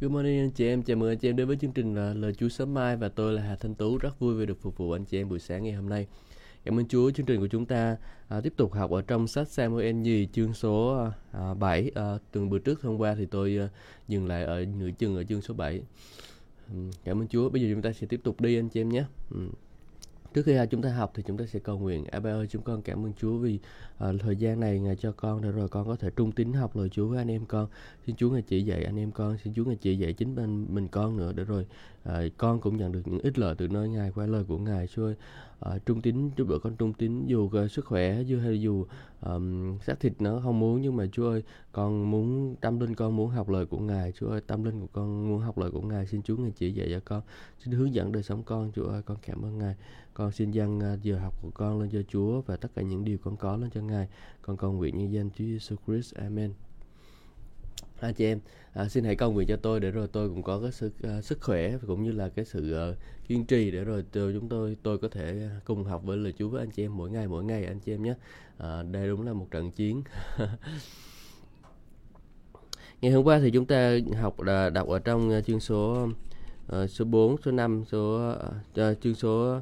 Good morning anh chị em, chào mừng anh chị em đến với chương trình là Lời Chúa sớm mai và tôi là Hà Thanh Tú rất vui vì được phục vụ anh chị em buổi sáng ngày hôm nay. Cảm ơn Chúa, chương trình của chúng ta à, tiếp tục học ở trong sách Samuel nhì chương số à, 7. À, tuần bữa trước hôm qua thì tôi à, dừng lại ở nửa chừng ở chương số 7. Cảm ơn Chúa, bây giờ chúng ta sẽ tiếp tục đi anh chị em nhé. Trước khi à, chúng ta học thì chúng ta sẽ cầu nguyện. À, Abba ơi, chúng con cảm ơn Chúa vì à, thời gian này Ngài cho con để rồi con có thể trung tín học lời Chúa với anh em con. Xin Chúa Ngài chỉ dạy anh em con, xin Chúa Ngài chỉ dạy chính mình mình con nữa để rồi à, con cũng nhận được những ích lợi từ nơi Ngài qua lời của Ngài. Chúa ơi, à, trung tín chúa đỡ con trung tín dù uh, sức khỏe dù hay dù um, xác thịt nó không muốn nhưng mà Chúa ơi con muốn tâm linh con muốn học lời của Ngài Chúa ơi tâm linh của con muốn học lời của Ngài xin Chúa Ngài chỉ dạy cho con xin hướng dẫn đời sống con Chúa ơi con cảm ơn Ngài con xin dâng à, giờ học của con lên cho Chúa và tất cả những điều con có lên cho Ngài. Con cầu nguyện như danh Chúa Jesus Christ. Amen. Anh chị em à, xin hãy cầu nguyện cho tôi để rồi tôi cũng có cái sự uh, à, sức khỏe cũng như là cái sự uh, kiên trì để rồi tôi, chúng tôi tôi có thể cùng học với lời Chúa với anh chị em mỗi ngày mỗi ngày anh chị em nhé. À, đây đúng là một trận chiến. Ngày hôm qua thì chúng ta học là đọc ở trong chương số uh, số 4, số 5, số uh, chương số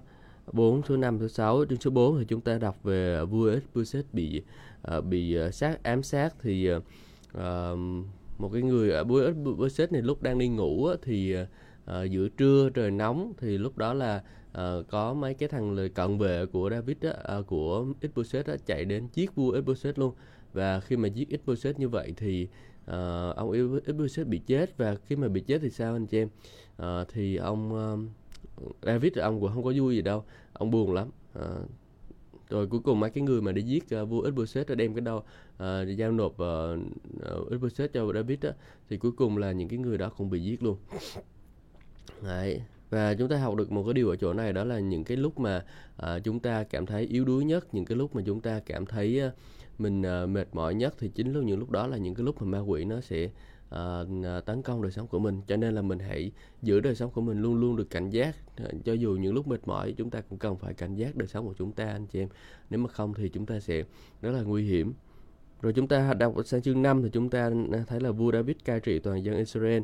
4, số 5, số 6 chương số 4 thì chúng ta đọc về vua Ephesus bị uh, bị ờ, sát ám sát thì uh, một cái người ở vua Ephesus này lúc đang đi ngủ á, thì uh, giữa trưa trời nóng thì lúc đó là uh, có mấy cái thằng lời cận vệ của David á, uh, của Ephesus á, chạy đến giết vua Ephesus luôn. Và khi mà giết Ephesus như vậy thì uh, ông Ephesus bị chết. Và khi mà bị chết thì sao anh chị em? Uh, thì ông uh, David ông cũng không có vui gì đâu. Ông buồn lắm. À, rồi cuối cùng mấy cái người mà đi giết uh, vua Isboset đã đem cái đâu uh, à, giao nộp uh, uh, cho David á thì cuối cùng là những cái người đó cũng bị giết luôn. Đấy. và chúng ta học được một cái điều ở chỗ này đó là những cái lúc mà uh, chúng ta cảm thấy yếu đuối nhất những cái lúc mà chúng ta cảm thấy uh, mình uh, mệt mỏi nhất thì chính lúc những lúc đó là những cái lúc mà ma quỷ nó sẽ uh, tấn công đời sống của mình. Cho nên là mình hãy giữ đời sống của mình luôn luôn được cảnh giác. Ờ, cho dù những lúc mệt mỏi chúng ta cũng cần phải cảnh giác đời sống của chúng ta anh chị em. Nếu mà không thì chúng ta sẽ rất là nguy hiểm. Rồi chúng ta đọc sang chương 5 thì chúng ta thấy là vua David cai trị toàn dân Israel.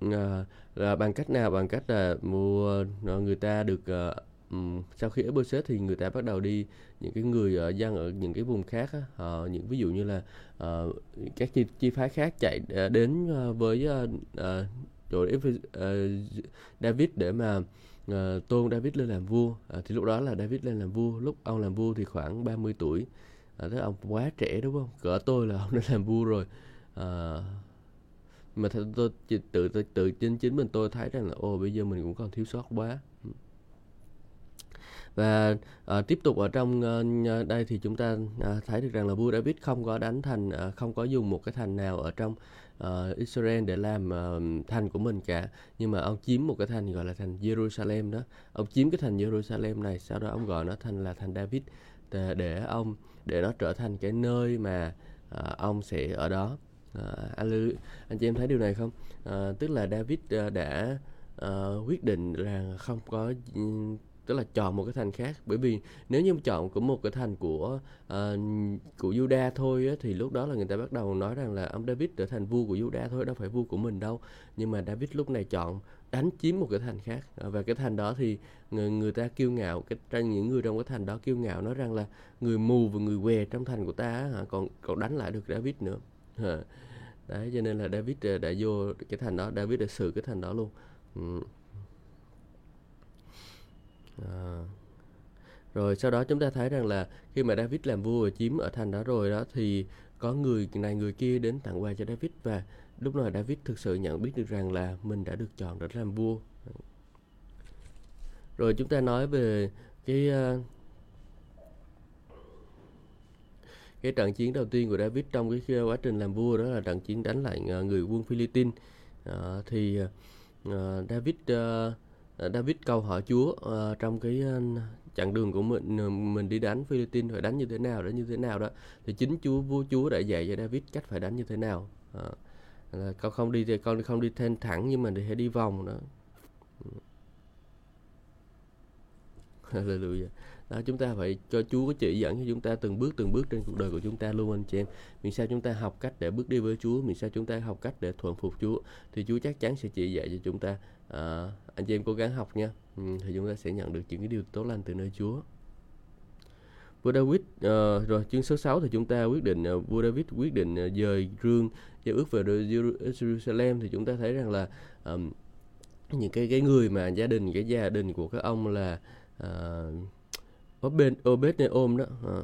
À, là bằng cách nào? Bằng cách là mua người ta được uh, um, sau khi ở xếp thì người ta bắt đầu đi những cái người ở dân ở những cái vùng khác á, họ những ví dụ như là uh, các chi, chi phái khác chạy uh, đến uh, với uh, uh, chỗ uh, David để mà uh, tôn David lên làm vua. Uh, thì lúc đó là David lên làm vua lúc ông làm vua thì khoảng 30 tuổi. Uh, tức ông quá trẻ đúng không? Cỡ tôi là ông đã làm vua rồi. Uh, mà tôi tự tự tự chính chính mình tôi thấy rằng là ô, bây giờ mình cũng còn thiếu sót quá và uh, tiếp tục ở trong uh, đây thì chúng ta uh, thấy được rằng là vua David không có đánh thành uh, không có dùng một cái thành nào ở trong uh, Israel để làm uh, thành của mình cả. Nhưng mà ông chiếm một cái thành gọi là thành Jerusalem đó. Ông chiếm cái thành Jerusalem này sau đó ông gọi nó thành là thành David để, để ông để nó trở thành cái nơi mà uh, ông sẽ ở đó. Uh, anh, anh chị em thấy điều này không? Uh, tức là David uh, đã uh, quyết định là không có tức là chọn một cái thành khác. Bởi vì nếu như chọn của một cái thành của uh, của Juda thôi á, thì lúc đó là người ta bắt đầu nói rằng là ông David trở thành vua của Juda thôi đâu phải vua của mình đâu. Nhưng mà David lúc này chọn đánh chiếm một cái thành khác. Ờ, và cái thành đó thì người người ta kiêu ngạo cái trong những người trong cái thành đó kiêu ngạo nói rằng là người mù và người què trong thành của ta hả còn còn đánh lại được David nữa. Đấy cho nên là David ờ, đã vô cái thành đó David đã xử cái thành đó luôn. Ừ. À. Rồi sau đó chúng ta thấy rằng là khi mà David làm vua và chiếm ở thành đó rồi đó thì có người này người kia đến tặng quà cho David và lúc này David thực sự nhận biết được rằng là mình đã được chọn để làm vua. Rồi chúng ta nói về cái ờ, cái trận chiến đầu tiên của David trong cái quá trình làm vua đó là trận chiến đánh lại ờ, người quân Philippines. à, thì uh, David uh, Ờ, David câu hỏi Chúa uh, trong cái uh, chặng đường của mình mình đi đánh Philippines phải đánh như thế nào đánh như thế nào đó thì chính Chúa vua Chúa đã dạy cho David cách phải đánh như thế nào. Uh, là con không đi thì con không đi thêm thẳng nhưng mà hãy đi vòng đó. Ừ. Hallelujah đó chúng ta phải cho Chúa có chỉ dẫn cho chúng ta từng bước từng bước trên cuộc đời của chúng ta luôn anh chị em. Mình sao chúng ta học cách để bước đi với Chúa mình sao chúng ta học cách để thuận phục Chúa thì Chúa chắc chắn sẽ chỉ dạy cho chúng ta. À, anh chị em cố gắng học nha. Ừ, thì chúng ta sẽ nhận được những cái điều tốt lành từ nơi Chúa. Vua David uh, rồi chương số 6 thì chúng ta quyết định uh, vua David quyết định uh, dời rương giao ước về Jerusalem. Thì chúng ta thấy rằng là um, những cái cái người mà gia đình cái gia đình của các ông là uh, Obed Obed-Neom đó. À.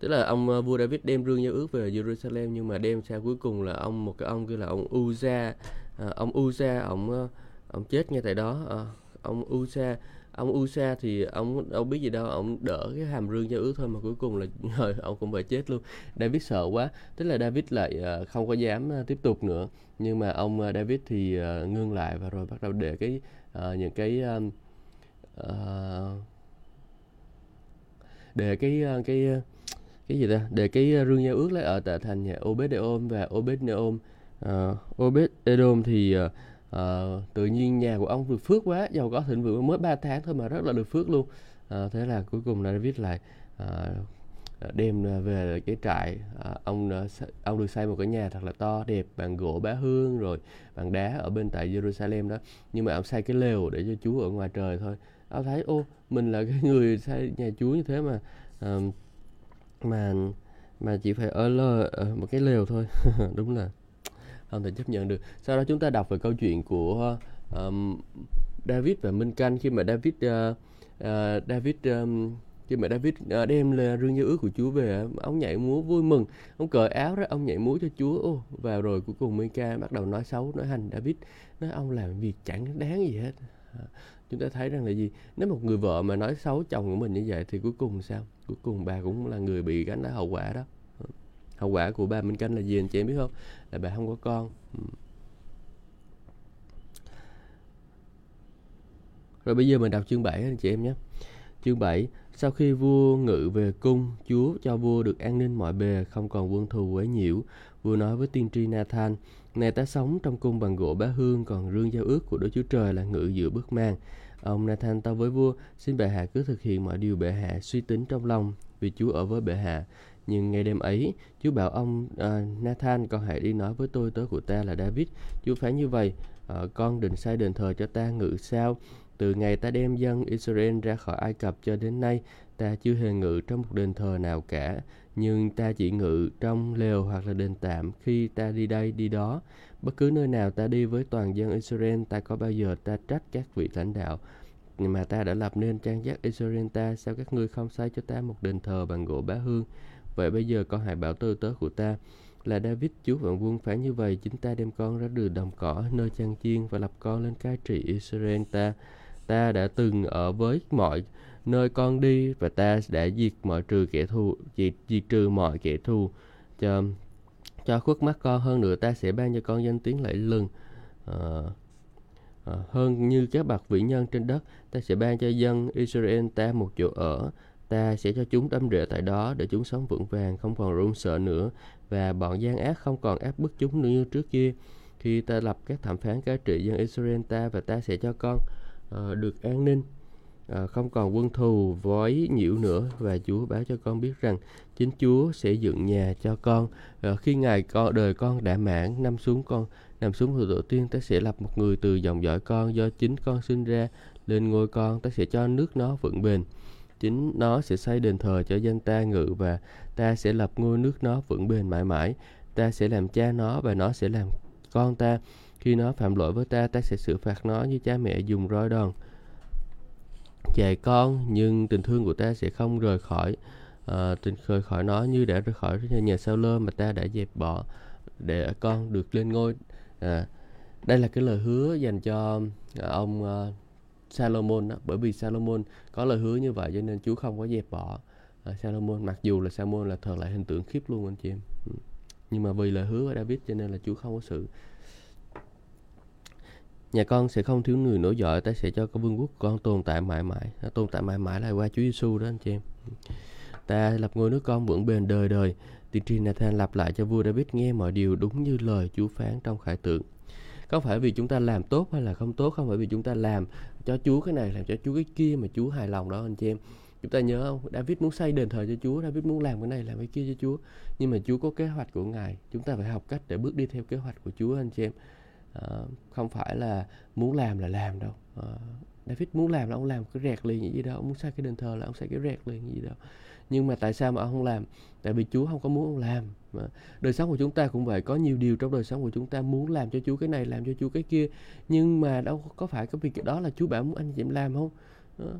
tức là ông ờ, vua David đem rương giao ước về Jerusalem nhưng mà đem sao cuối cùng là ông một cái ông kia là ông Uza à, ờ, ông Uza ông ông chết ngay tại đó. À, ông Uza ông Usa thì ông đâu biết gì đâu ông đỡ cái hàm rương giao ước thôi mà cuối cùng là rồi ông cũng phải chết luôn. David sợ quá. Tức là David lại không có dám tiếp tục nữa. Nhưng mà ông David thì ngưng lại và rồi bắt đầu để cái những cái Ờ, uh, để cái ờ, cái ờ, cái gì ta? Để cái rương giao ước lấy ở tại thành nhà Obed-Edom và Obed-Neom uh, Obed-Edom thì uh, uh, tự nhiên nhà của ông được phước quá giàu có thịnh vượng mới 3 tháng thôi mà rất là được phước luôn. Uh, thế là cuối cùng là David lại uh, đem về cái trại uh, ông ông được xây một cái nhà thật là to đẹp bằng gỗ bá hương rồi bằng đá ở bên tại Jerusalem đó. Nhưng mà ông xây cái lều để cho Chúa ở ngoài trời thôi ông thấy ô mình là cái người sai nhà Chúa như thế mà uh, mà mà chỉ phải ở lơ ờ, một cái lều thôi. Đúng là không thể chấp nhận được. Sau đó chúng ta đọc về câu chuyện của um, David và Minh Canh. Khi mà David uh, uh, David um, khi mà David uh, đem là rương giao ước của Chúa về ông nhảy múa vui mừng. Ông cởi áo ra ông nhảy múa cho Chúa. Ô và rồi cuối cùng Minh-ca bắt đầu nói xấu nói hành. David nói ông làm việc chẳng đáng gì hết chúng ta thấy rằng là gì? Nếu một người vợ mà nói xấu chồng của mình như vậy thì cuối cùng sao? Cuối cùng bà cũng là người bị gánh cái hậu quả đó. Hậu quả của bà Minh Canh là gì anh chị em biết không? Là bà không có con. Ừ. Rồi bây giờ mình đọc chương 7 anh chị em nhé. Chương 7 sau khi vua ngự về cung, chúa cho vua được an ninh mọi bề, không còn quân thù quấy nhiễu. Vua nói với tiên tri Nathan này ta sống trong cung bằng gỗ bá hương còn rương giao ước của Đức Chúa Trời là ngự giữa bước mang ông Nathan tâu với vua xin bệ hạ cứ thực hiện mọi điều bệ hạ suy tính trong lòng vì Chúa ở với bệ hạ nhưng ngày đêm ấy, Chúa bảo ông uh, Nathan con hãy đi nói với tôi tớ của ta là David. Chúa phán như vậy, uh, con định sai đền thờ cho ta ngự sao? Từ ngày ta đem dân Israel ra khỏi Ai Cập cho đến nay, ta chưa hề ngự trong một đền thờ nào cả, nhưng ta chỉ ngự trong lều hoặc là đền tạm khi ta đi đây đi đó. Bất cứ nơi nào ta đi với toàn dân Israel, ta có bao giờ ta trách các vị lãnh đạo mà ta đã lập nên trang giác Israel ta, sao các ngươi không xây cho ta một đền thờ bằng gỗ bá hương? Vậy bây giờ con hãy bảo tư tớ của ta là David chúa vạn quân phải như vậy chính ta đem con ra đường đồng cỏ nơi chăn chiên và lập con lên cai trị Israel ta ta đã từng ở với mọi nơi con đi và ta đã diệt mọi trừ kẻ thù diệt, diệt trừ mọi kẻ thù. Cho cho khuất mắt con hơn nữa ta sẽ ban cho con danh tiếng lẫy lừng. À, à, hơn như các bậc vĩ nhân trên đất ta sẽ ban cho dân Israel ta một chỗ ở. Ta sẽ cho chúng đâm rễ tại đó để chúng sống vững vàng không còn run sợ nữa. Và bọn gian ác không còn áp bức chúng nữa như trước kia. Khi ta lập các thẩm phán cai trị dân Israel ta và ta sẽ cho con uh, được an ninh. Ờ, không còn quân thù vói nhiễu nữa. Và Chúa báo cho con biết rằng chính Chúa sẽ dựng nhà cho con. À, khi ngày con đời con đã mãn năm xuống con nằm xuống hồi tổ tiên ta sẽ lập một người từ dòng dõi con. Do chính con sinh ra lên ngôi con ta sẽ cho nước nó vững bền. Chính nó sẽ xây đền thờ cho dân ta ngự và ta sẽ lập ngôi nước nó vững bền mãi mãi. Ta sẽ làm cha nó và nó sẽ làm con ta. Khi nó phạm lỗi với ta ta sẽ xử phạt nó như cha mẹ dùng roi đòn dạy con nhưng tình thương của ta sẽ không rời khỏi uh, tình rời khỏi nó như đã rời khỏi nhà sao lơ mà ta đã dẹp bỏ để con được lên ngôi. À, đây là cái lời hứa dành cho ờ, ông uh, Salomon đó bởi vì Salomon có lời hứa như vậy cho nên Chúa không có dẹp bỏ uh, Salomon. Mặc dù là Salomon là thờ lại hình tượng khiếp luôn anh chị em. Ừ. Nhưng mà vì lời hứa của David cho nên là Chúa không có sự nhà con sẽ không thiếu người nổi dõi ta sẽ cho cái vương quốc con tồn tại mãi mãi. Nó tồn tại mãi mãi là qua Chúa Giêsu đó, anh chị em. Ta lập ngôi nước con vững bền đời đời. Tiên tri Nathan lặp lại cho vua David nghe mọi điều đúng như lời Chúa phán trong khải tượng. Không phải vì chúng ta làm tốt hay là không tốt? Không phải vì chúng ta làm cho Chúa cái này, làm cho Chúa cái kia mà Chúa hài lòng đó, anh chị em. Chúng ta nhớ không? David muốn xây đền thờ cho Chúa, David muốn làm cái này, làm cái kia cho Chúa. Nhưng mà Chúa có kế hoạch của ngài. Chúng ta phải học cách để bước đi theo kế hoạch của Chúa, anh chị em. Ờ, không phải là muốn làm là làm đâu. Uh, David muốn làm là ông làm cái rẹt liền như gì đâu ông muốn xây cái đền thờ là ông xây cái rẹt liền như gì đâu nhưng mà tại sao mà ông không làm? Tại vì Chúa không có muốn ông làm. Mà đời sống của chúng ta cũng vậy có nhiều điều trong đời sống của chúng ta muốn làm cho Chúa cái này làm cho Chúa cái kia nhưng mà đâu có phải cái việc đó là Chúa bảo muốn anh chị em làm không? Ờ,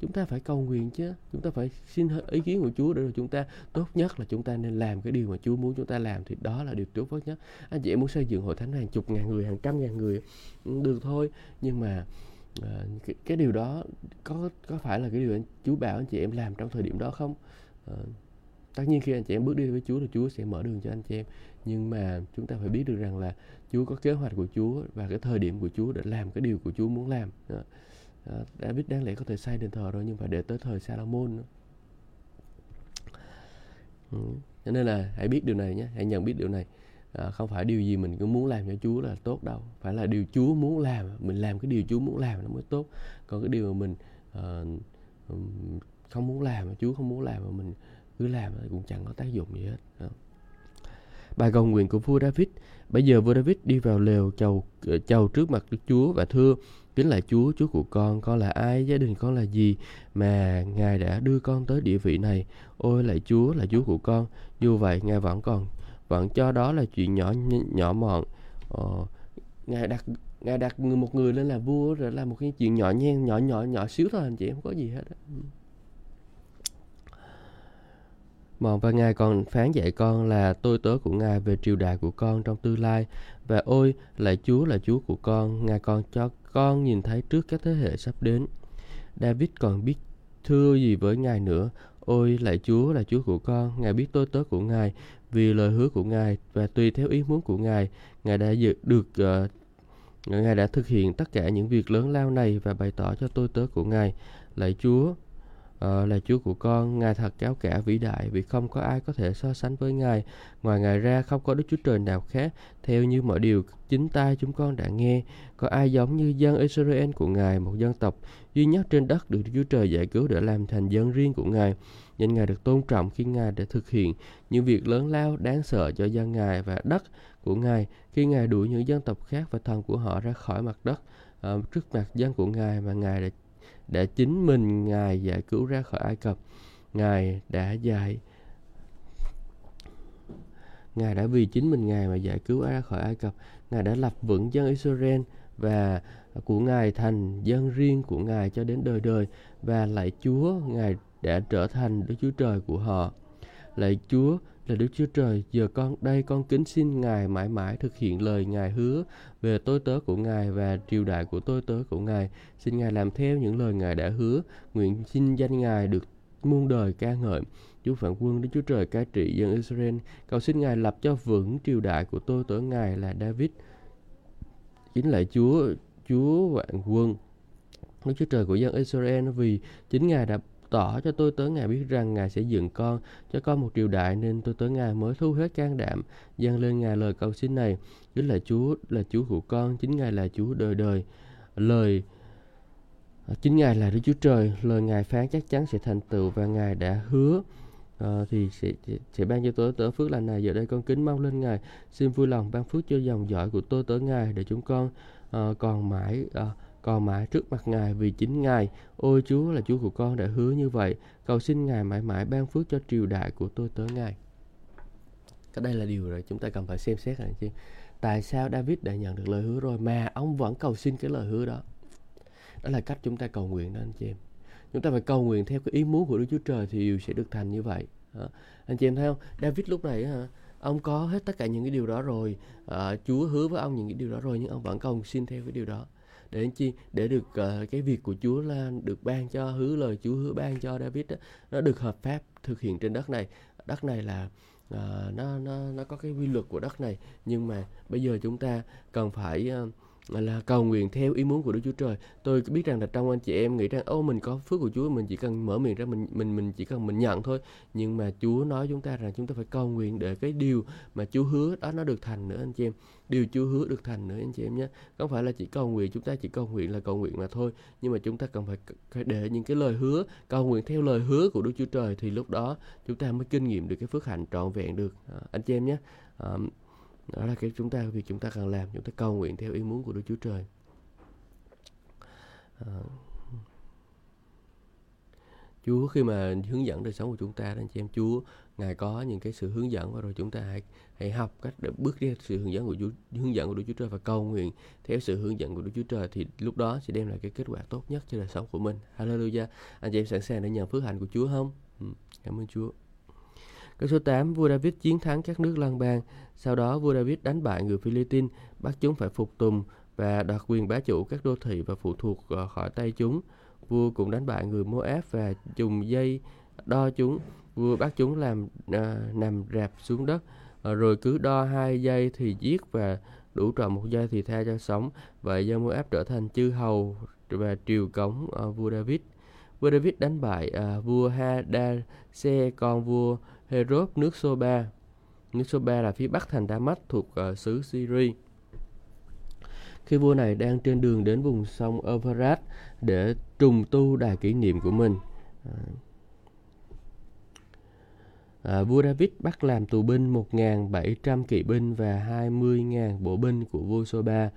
chúng ta phải cầu nguyện chứ. Chúng ta phải xin ý kiến của Chúa để rồi chúng ta tốt nhất là chúng ta nên làm cái điều mà Chúa muốn chúng ta làm thì đó là điều tốt nhất. Anh chị em muốn xây dựng hội thánh hàng chục ngàn người hàng trăm ngàn người ừ, được thôi. Nhưng mà à, cái, cái điều đó có có phải là cái điều anh Chúa bảo anh chị em làm trong thời điểm đó không? À, tất nhiên khi anh chị em bước đi với Chúa thì Chúa sẽ mở đường cho anh chị em. Nhưng mà chúng ta phải biết được rằng là Chúa có kế hoạch của Chúa và cái thời điểm của Chúa để làm cái điều của Chúa muốn làm. Đó. Ờ, đã David đáng lẽ có thể xây đền thờ rồi nhưng phải để tới thời Salomon nữa. Ừ. Cho nên là hãy biết điều này nhé, hãy nhận biết điều này. À, không phải điều gì mình cứ muốn làm cho Chúa là tốt đâu, phải là điều Chúa muốn làm, mình làm cái điều Chúa muốn làm nó mới tốt. Còn cái điều mà mình uh, không muốn làm, mà Chúa không muốn làm mà mình cứ làm thì cũng chẳng có tác dụng gì hết. Đó. Bài cầu nguyện của vua David. Bây giờ vua David đi vào lều chầu chầu trước mặt Đức Chúa và thưa Kính lại Chúa, Chúa của con, con là ai, gia đình con là gì mà Ngài đã đưa con tới địa vị này. Ôi lại Chúa là Chúa của con. Dù vậy Ngài vẫn còn vẫn cho đó là chuyện nhỏ nhỏ mọn. Ờ, Ngài đặt Ngài đặt một người lên là vua rồi là một cái chuyện nhỏ nhen nhỏ nhỏ nhỏ xíu thôi anh chị không có gì hết. Mòn và Ngài còn phán dạy con là tôi tớ của Ngài về triều đại của con trong tương lai. Và ôi, lại Chúa là Chúa của con, Ngài còn cho con nhìn thấy trước các thế hệ sắp đến. David còn biết thưa gì với Ngài nữa. Ôi, lại Chúa là Chúa của con, Ngài biết tôi tớ của Ngài, vì lời hứa của Ngài và tùy theo ý muốn của Ngài, Ngài đã được uh, Ngài đã thực hiện tất cả những việc lớn lao này và bày tỏ cho tôi tớ của Ngài. Lạy Chúa, Ờ, là Chúa của con, Ngài thật cao cả vĩ đại vì không có ai có thể so sánh với Ngài. Ngoài Ngài ra không có Đức Chúa Trời nào khác. Theo như mọi điều chính tai chúng con đã nghe, có ai giống như dân Israel của Ngài, một dân tộc duy nhất trên đất được Đức Chúa Trời giải cứu để làm thành dân riêng của Ngài. Nên Ngài được tôn trọng khi Ngài đã thực hiện những việc lớn lao đáng sợ cho dân Ngài và đất của Ngài khi Ngài đuổi những dân tộc khác và thần của họ ra khỏi mặt đất uh, trước mặt dân của Ngài mà Ngài đã đã chính mình, Ngài giải cứu ra khỏi Ai Cập. Ngài đã dạy Ngài đã vì chính mình Ngài mà giải cứu ra khỏi Ai Cập. Ngài đã lập vững dân Israel và của Ngài thành dân riêng của Ngài cho đến đời đời, và lại Chúa, Ngài đã trở thành Đức Chúa Trời của họ. Lạy Chúa là Đức Chúa Trời, giờ con đây con kính xin Ngài mãi mãi thực hiện lời Ngài hứa về tôi tớ của Ngài và triều đại của tôi tớ của Ngài. Xin Ngài làm theo những lời Ngài đã hứa, nguyện xin danh Ngài được muôn đời ca ngợi. Chúa Phản Quân Đức Chúa Trời cai trị dân Israel, cầu xin Ngài lập cho vững triều đại của tôi tớ Ngài là David. Chính lại Chúa, Chúa Vạn Quân, Đức Chúa Trời của dân Israel vì chính Ngài đã tỏ cho tôi tới Ngài biết rằng Ngài sẽ dựng con cho con một triều đại nên tôi tới Ngài mới thu hết can đảm dâng lên Ngài lời cầu xin này. Chính là Chúa là Chúa của con chính Ngài là Chúa đời đời. Lời à, chính Ngài là Đức Chúa Trời. Lời Ngài phán chắc chắn sẽ thành tựu và Ngài đã hứa uh, thì sẽ, sẽ ban cho tôi tớ phước lành này. Giờ đây con kính mong lên Ngài xin vui lòng ban phước cho dòng dõi của tôi tới Ngài để chúng con uh, còn mãi uh, còn mãi trước mặt Ngài vì chính Ngài. Ôi Chúa là Chúa của con đã hứa như vậy. Cầu xin Ngài mãi mãi ban phước cho triều đại của tôi tới Ngài. Cái đây là điều rồi chúng ta cần phải xem xét anh chứ. Tại sao David đã nhận được lời hứa rồi mà ông vẫn cầu xin cái lời hứa đó? Đó là cách chúng ta cầu nguyện đó anh chị em. Chúng ta phải cầu nguyện theo cái ý muốn của Đức Chúa Trời thì điều sẽ được thành như vậy. À, Anh chị em thấy không? David lúc này hả? ông có hết tất cả những cái điều đó rồi à, Chúa hứa với ông những cái điều đó rồi nhưng ông vẫn cầu xin theo cái điều đó để chi? Để được uh, cái việc của Chúa là được ban cho hứa lời Chúa hứa ban cho David đó, nó được hợp pháp thực hiện trên đất này. Đất này là uh, nó nó nó có cái quy luật của đất này. Nhưng mà bây giờ chúng ta cần phải uh, là cầu nguyện theo ý muốn của Đức Chúa Trời. Tôi biết rằng là trong anh chị em nghĩ rằng ô mình có phước của Chúa mình chỉ cần mở miệng ra mình mình mình chỉ cần mình nhận thôi. Nhưng mà Chúa nói chúng ta rằng chúng ta phải cầu nguyện để cái điều mà Chúa hứa đó nó được thành nữa anh chị em. Điều Chúa hứa được thành nữa anh chị em nhé. Không phải là chỉ cầu nguyện chúng ta chỉ cầu nguyện là cầu nguyện mà thôi, nhưng mà chúng ta cần phải phải để những cái lời hứa cầu nguyện theo lời hứa của Đức Chúa Trời thì lúc đó chúng ta mới kinh nghiệm được cái phước hạnh trọn vẹn được à, anh chị em nhé. À, đó là cái chúng ta việc chúng ta cần làm chúng ta cầu nguyện theo ý muốn của Đức Chúa Trời à, Chúa khi mà hướng dẫn đời sống của chúng ta anh chị em Chúa ngài có những cái sự hướng dẫn và rồi chúng ta hãy hãy học cách để bước đi sự hướng dẫn của Chúa hướng dẫn của Đức Chúa Trời và cầu nguyện theo sự hướng dẫn của Đức Chúa Trời thì lúc đó sẽ đem lại cái kết quả tốt nhất cho đời sống của mình. Hallelujah. Anh chị em sẵn sàng để nhận phước hạnh của Chúa không? Ừ, cảm ơn Chúa. Câu số 8, vua David chiến thắng các nước lân bang. Sau đó vua David đánh bại người Philippines, bắt chúng phải phục tùng và đoạt quyền bá chủ các đô thị và phụ thuộc ờ, khỏi tay chúng. Vua cũng đánh bại người Moab và dùng dây đo chúng. Vua bắt chúng làm à, nằm rạp xuống đất, à, rồi cứ đo hai giây thì giết và đủ tròn một giây thì tha cho sống. Vậy dân Moab trở thành chư hầu và triều cống à, vua David. Vua David đánh bại à, vua Hadase con vua Herod nước Soba. Nước Soba là phía bắc thành Damas thuộc uh, xứ Syria. Khi vua này đang trên đường đến vùng sông Euphrates để trùng tu đài kỷ niệm của mình. À, à, vua David bắt làm tù binh 1.700 kỵ binh và 20.000 bộ binh của vua Soba.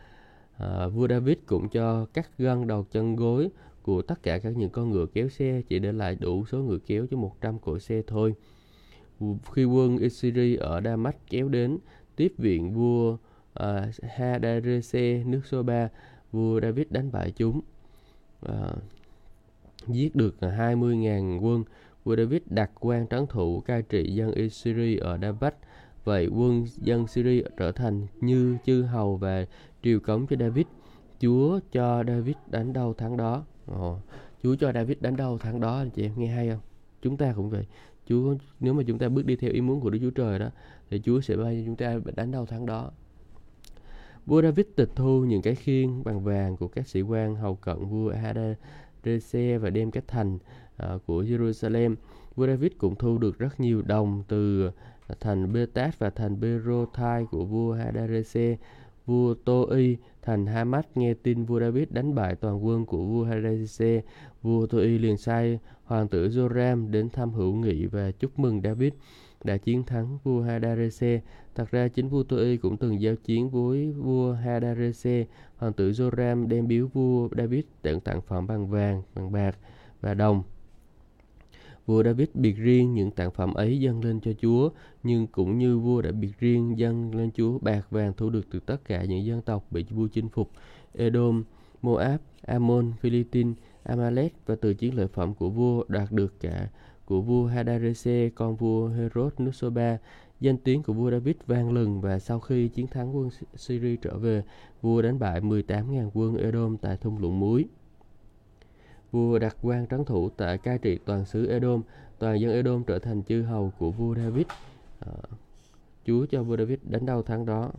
À, vua David cũng cho cắt gân đầu chân gối của tất cả các những con ngựa kéo xe chỉ để lại đủ số ngựa kéo cho 100 cỗ xe thôi khi quân Assyri ở Damas kéo đến tiếp viện vua à, uh, Hadarese nước Soba, vua David đánh bại chúng, uh, giết được 20.000 quân. Vua David đặt quan trấn thủ cai trị dân Assyri ở Damas. Vậy quân dân Syria trở thành như chư hầu và triều cống cho David. Chúa cho David đánh đâu thắng đó. Ồ, Chúa cho David đánh đâu tháng đó anh chị em nghe hay không? Chúng ta cũng vậy. Chúa nếu mà chúng ta bước đi theo ý muốn của Đức Chúa Trời đó thì Chúa sẽ ban cho chúng ta đánh đầu thắng đó. Vua David tịch thu những cái khiên bằng vàng của các sĩ quan hầu cận vua Hadadese và đem các thành uh, của Jerusalem. Vua David cũng thu được rất nhiều đồng từ ờ, thành Betat và thành Berothai của vua Hadadese. Vua Toi thành Hamas nghe tin vua David đánh bại toàn quân của vua Hadadese. Vua Toi liền sai hoàng tử Joram đến thăm hữu nghị và chúc mừng David đã chiến thắng vua Hadarese. Thật ra chính vua Toi cũng từng giao chiến với vua Hadarese. Hoàng tử Joram đem biếu vua David tặng tặng phẩm bằng vàng, bằng bạc và đồng. Vua David biệt riêng những tặng phẩm ấy dâng lên cho Chúa, nhưng cũng như vua đã biệt riêng dâng lên Chúa bạc vàng thu được từ tất cả những dân tộc bị vua chinh phục, Edom, Moab, Ammon, Philippines, Amalek và từ chiến lợi phẩm của vua đạt được cả của vua Hadarese con vua Herod Nusoba danh tiếng của vua David vang lừng và sau khi chiến thắng quân Syria trở về vua đánh bại 18.000 quân Edom tại thung lũng muối vua đặt quan trấn thủ tại cai trị toàn xứ Edom toàn dân Edom trở thành chư hầu của vua David à, Chúa cho vua David đánh đầu tháng đó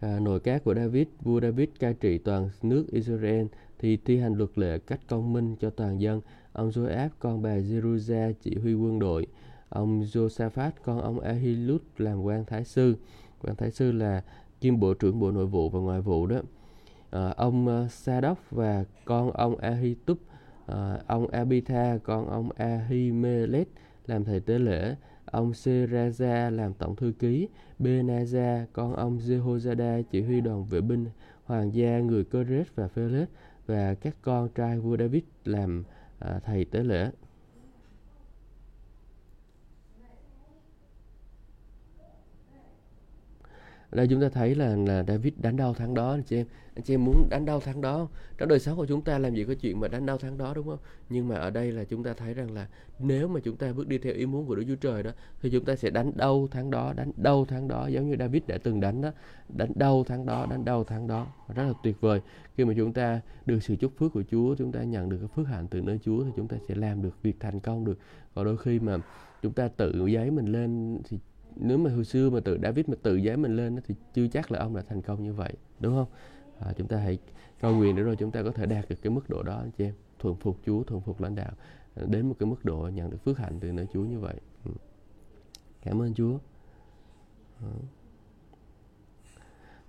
à, nội các của David, vua David cai trị toàn nước Israel thì thi hành luật lệ cách công minh cho toàn dân. Ông Joab con bà Jeruza chỉ huy quân đội. Ông Josaphat con ông Ahilud làm quan thái sư. Quan thái sư là kiêm bộ trưởng bộ nội vụ và ngoại vụ đó. Ờ, ông uh, Sadoc và con ông Ahitub, ờ, ông Abitha con ông Ahimelech làm thầy tế lễ ông Seraza làm tổng thư ký, Benaza con ông Jehozada chỉ huy đoàn vệ binh, hoàng gia người Coret và Phelet và các con trai vua David làm thầy tế lễ. Đây chúng ta thấy là là David đánh đau tháng đó anh chị em. Anh chị em muốn đánh đau tháng đó, trong đời sống của chúng ta làm gì có chuyện mà đánh đau tháng đó, đúng không? Nhưng mà ở đây là chúng ta thấy rằng là nếu mà chúng ta bước đi theo ý muốn của Đức Chúa Trời đó, thì chúng ta sẽ đánh đau tháng đó, đánh đau tháng đó, giống như David đã từng đánh đó. Đánh đau tháng đó, đánh đau tháng đó. Rất là tuyệt vời. Khi mà chúng ta được sự chúc phước của Chúa, chúng ta nhận được cái phước hạnh từ nơi Chúa, thì chúng ta sẽ làm được việc thành công được. Còn đôi khi mà chúng ta tự giấy mình lên thì nếu mà hồi xưa mà tự David mà tự giấy mình lên thì chưa chắc là ông đã thành công như vậy đúng không? À, chúng ta hãy cầu nguyện để rồi chúng ta có thể đạt được cái mức độ đó anh chị em. Thuần phục Chúa thuần phục lãnh đạo à, đến một cái mức độ nhận được phước hạnh từ nơi Chúa như vậy. Ừ. cảm ơn Chúa. Ừ.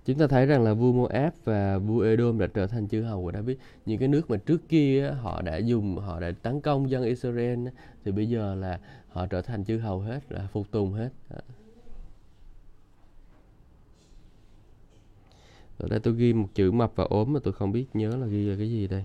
chúng ta thấy rằng là vua Moab và vua Edom đã trở thành chư hầu của David. Những cái nước mà trước kia họ đã dùng họ đã tấn công dân Israel thì bây giờ là họ trở thành chư hầu hết là phục tùng hết ở đây tôi ghi một chữ mập và ốm mà tôi không biết nhớ là ghi là cái gì đây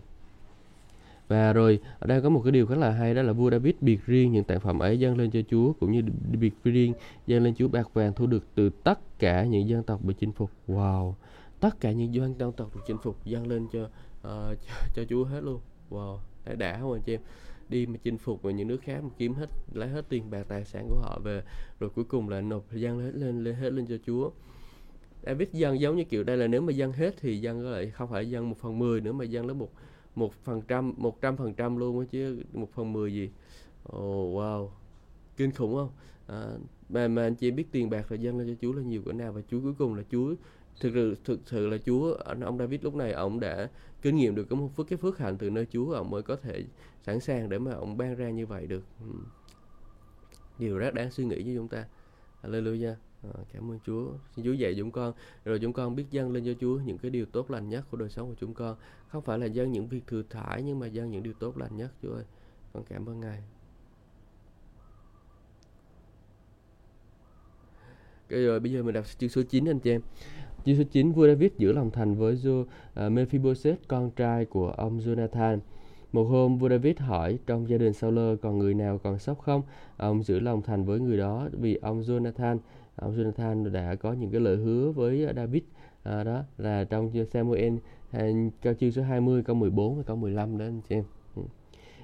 và rồi ở đây có một cái điều khá là hay đó là vua David biệt riêng những sản phẩm ấy dâng lên cho Chúa cũng như biệt riêng dâng lên Chúa bạc vàng thu được từ tất cả những dân tộc bị chinh phục. Wow, tất cả những dân tộc được chinh phục dâng lên cho, uh, cho cho Chúa hết luôn. Wow, đã đã không anh chị em? Đi mà chinh phục vào những nước khác mà kiếm hết lấy hết tiền bạc tài sản của họ về. Rồi cuối cùng là nộp dân hết lên lên hết lên cho Chúa. David dân giống như kiểu đây là nếu mà dân hết thì dân lại không phải dân một phần mười nữa mà dân lấy một một phần trăm một trăm phần trăm luôn á chứ một phần mười gì. Oh, wow. Kinh khủng không? À, mà mà anh chị biết tiền bạc là dân lên cho Chúa là nhiều cỡ nào và Chúa cuối cùng là Chúa thực sự thực sự là Chúa ông David lúc này ông đã kinh nghiệm được cái một phước cái phước hạnh từ nơi Chúa ông mới có thể sẵn sàng để mà ông ban ra như vậy được. Ừ. Điều rất đáng suy nghĩ với chúng ta. Hallelujah. À, cảm ơn Chúa. Xin Chúa dạy chúng con rồi chúng con biết dâng lên cho Chúa những cái điều tốt lành nhất của đời sống của chúng con. Không phải là dâng những việc thừa thải nhưng mà dâng những điều tốt lành nhất Chúa ơi. Con cảm ơn Ngài. Rồi bây giờ mình đọc chương số 9 anh chị em chương số 9 vua David giữ lòng thành với Jo, uh, à, Mephibosheth con trai của ông Jonathan. Một hôm vua David hỏi trong gia đình Saul còn người nào còn sốc không? Ông giữ lòng thành với người đó vì ông Jonathan. Ông Jonathan đã có những cái lời hứa với David à, đó là trong Samuel à, chương số 20 câu 14 và câu 15 đó anh chị em. Ừ.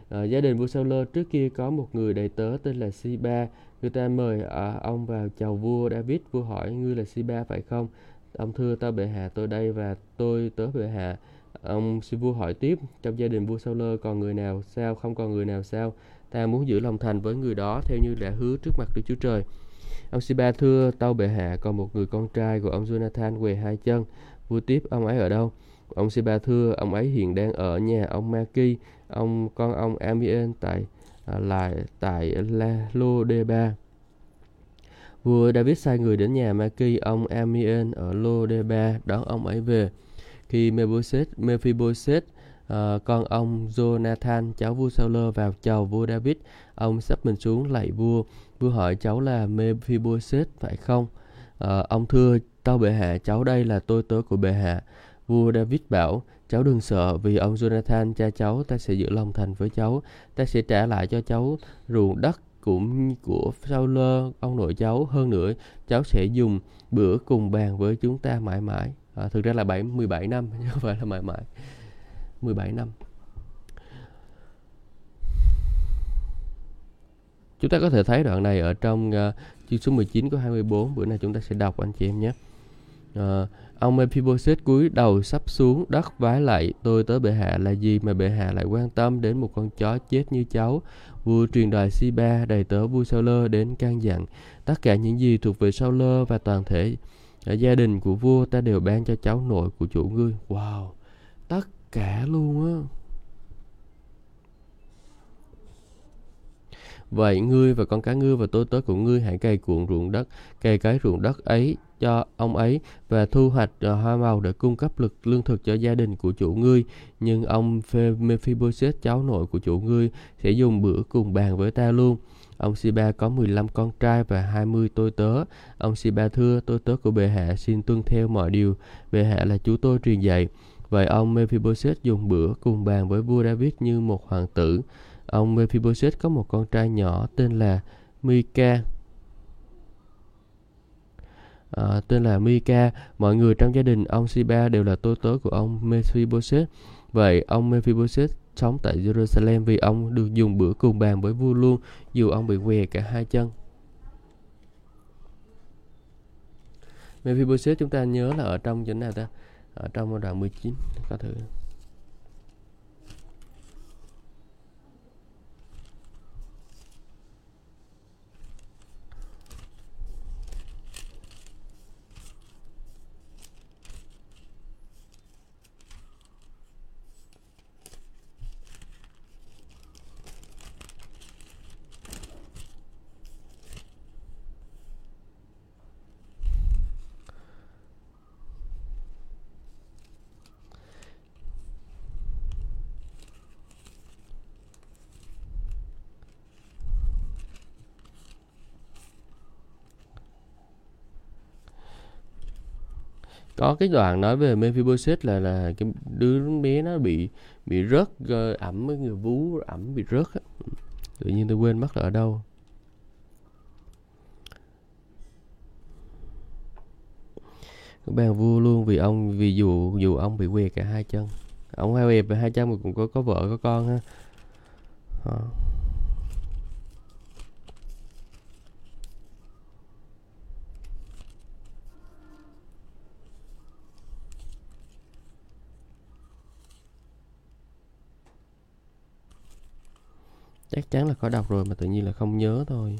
À, gia đình vua Saul trước kia có một người đầy tớ tên là Siba. Người ta mời à, ông vào chào vua David vua hỏi ngươi là Siba phải không? Ông thưa tao bệ hạ tôi đây và tôi tới bệ hạ ông sư vua hỏi tiếp trong gia đình vua sao lơ còn người nào sao không còn người nào sao ta muốn giữ lòng thành với người đó theo như đã hứa trước mặt Đức Chúa Trời Ông Siba thưa tâu bệ hạ còn một người con trai của ông Jonathan quỳ hai chân. Vua tiếp ông ấy ở đâu? Ông Siba thưa ông ấy hiện đang ở nhà ông Maki, ông con ông Amien tại à, lại tại La Lodeba. Vua David sai người đến nhà Maki ông Amien ở Lodeba đón ông ấy về. Khi Mephibosheth, Mephibosheth uh, ờ, con ông Jonathan cháu vua Saul vào chào vua David ông sắp mình xuống lạy vua. Vua hỏi cháu là Mephibosheth phải không? Uh, ông thưa tao bệ hạ cháu đây là tôi tớ của bệ hạ. Vua David bảo cháu đừng sợ vì ông Jonathan cha cháu ta sẽ giữ lòng thành với cháu. Ta sẽ trả lại cho cháu ruộng đất cũng của sau lơ ông nội cháu. Hơn nữa cháu sẽ dùng bữa cùng bàn với chúng ta mãi mãi. À, thực ra là 7 17 năm chứ không phải là mãi mãi. 17 năm. Chúng ta có thể thấy đoạn này ở trong uh, chương số 19 của 24 bữa nay chúng ta sẽ đọc anh chị em nhé. Uh, ông Mephibosheth cúi đầu sắp xuống đất vái lại tôi tới bệ hạ là gì mà bệ hạ lại quan tâm đến một con chó chết như cháu? Vua truyền đài Siba đầy tớ vua Sao Lơ đến can dặn tất cả những gì thuộc về Sao Lơ và toàn thể ở gia đình của vua ta đều ban cho cháu nội của chủ ngươi. Wow tất cả luôn á. Vậy ngươi và con cá ngươi và tôi tớ của ngươi hãy cày cuộn ruộng đất, cày cái ruộng đất ấy cho ông ấy và thu hoạch ờ, hoa màu để cung cấp lực lương thực cho gia đình của chủ ngươi. Nhưng ông Mephibosheth cháu nội của chủ ngươi sẽ dùng bữa cùng bàn với ta luôn. Ông Siba có 15 con trai và 20 tôi tớ. Ông Siba thưa tôi tớ của bệ hạ xin tuân theo mọi điều. Bệ hạ là chú tôi truyền dạy. Vậy ông Mephibosheth dùng bữa cùng bàn với vua David như một hoàng tử. Ông Mephibosheth có một con trai nhỏ tên là Mika. À, tên là Mika. Mọi người trong gia đình ông Siba đều là tôi tớ của ông Mephibosheth. Vậy ông Mephibosheth sống tại Jerusalem vì ông được dùng bữa cùng bàn với vua luôn dù ông bị què cả hai chân. Mephibosheth chúng ta nhớ là ở trong chỗ nào ta? Ở trong đoạn 19 có thử. Có cái đoạn nói về Mephibosheth là là cái đứa bé nó bị bị rớt ờ, ẩm với người vú ẩm bị rớt á. tự nhiên tôi quên mất là ở đâu bàn vua luôn vì ông, vì dù dù ông bị què cả hai chân ông hai về hai chân mà cũng có có vợ, có con ha à. Chắc chắn là có đọc rồi mà tự nhiên là không nhớ thôi.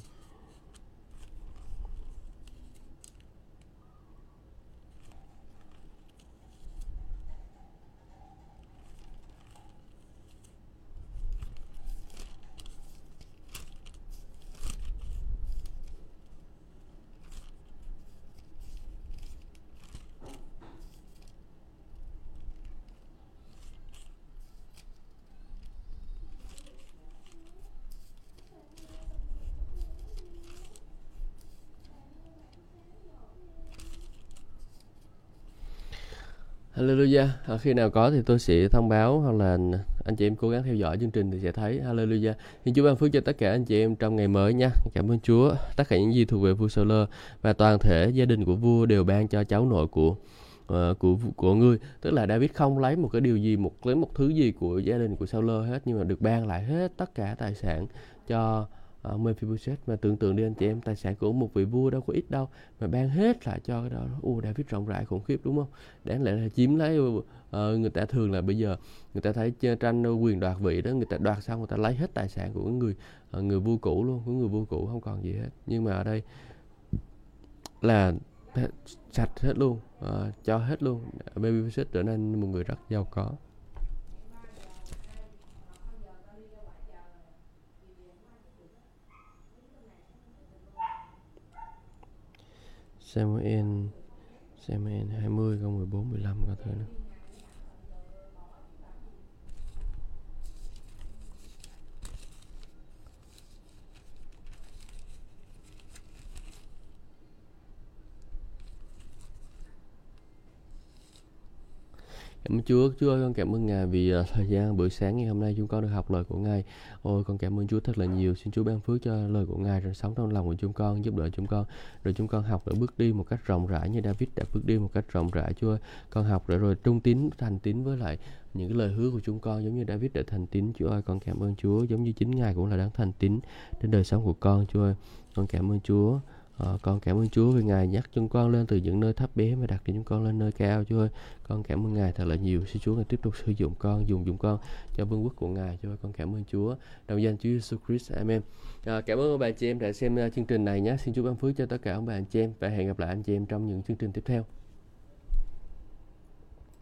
Hallelujah. À, khi nào có thì tôi sẽ thông báo hoặc là anh chị em cố gắng theo dõi chương trình thì sẽ thấy. Hallelujah. Xin Chúa ban phước cho tất cả anh chị em trong ngày mới nha. Cảm ơn Chúa. Tất cả những gì thuộc về vua Saul và toàn thể gia đình của vua đều ban cho cháu nội của uh, của của ngươi tức là David không lấy một cái điều gì một lấy một thứ gì của gia đình của Saul hết nhưng mà được ban lại hết tất cả tài sản cho Ờ, ở Mephibosheth mà tưởng tượng đi anh chị em tài sản của một vị vua đâu có ít đâu. Mà ban hết lại cho cái đó. U David rộng rãi khủng khiếp đúng không? Đáng lẽ là chiếm lấy uh, người ta thường là bây giờ người ta thấy tranh quyền đoạt vị đó người ta đoạt xong người ta lấy hết tài sản của người uh, người vua cũ luôn. Của người vua cũ không còn gì hết. Nhưng mà ở đây là sạch hết luôn uh, cho hết luôn. Mephibosheth trở nên một người rất giàu có. Samuel Samuel 20 câu 14 15 có thứ nữa. Cảm ơn Chúa, Chúa ơi con cảm ơn Ngài vì uh, thời gian buổi sáng ngày hôm nay chúng con được học lời của Ngài. Ôi con cảm ơn Chúa thật là nhiều. Xin Chúa ban phước cho lời của Ngài rồi sống trong lòng của chúng con, giúp đỡ chúng con. Rồi chúng con học để bước đi một cách rộng rãi như David đã bước đi một cách rộng rãi. Chúa ơi, con học để rồi trung tín, thành tín với lại những cái lời hứa của chúng con giống như David đã thành tín. Chúa ơi, con cảm ơn Chúa giống như chính Ngài cũng là đáng thành tín đến đời sống của con. Chúa ơi, con cảm ơn Chúa. À, con cảm ơn Chúa vì Ngài nhắc chúng con lên từ những nơi thấp bé và đặt cho chúng con lên nơi cao Chúa ơi. Con cảm ơn Ngài thật là nhiều. Xin Chúa Ngài tiếp tục sử dụng con, dùng dụng con cho vương quốc của Ngài. Chúa ơi, con cảm ơn Chúa. Đồng danh Chúa Jesus Christ. Amen. À, cảm ơn bà chị em đã xem ờ, chương trình này nhé. Xin Chúa ban phước cho tất cả ông bà anh chị em và hẹn gặp lại anh chị em trong những chương trình tiếp theo.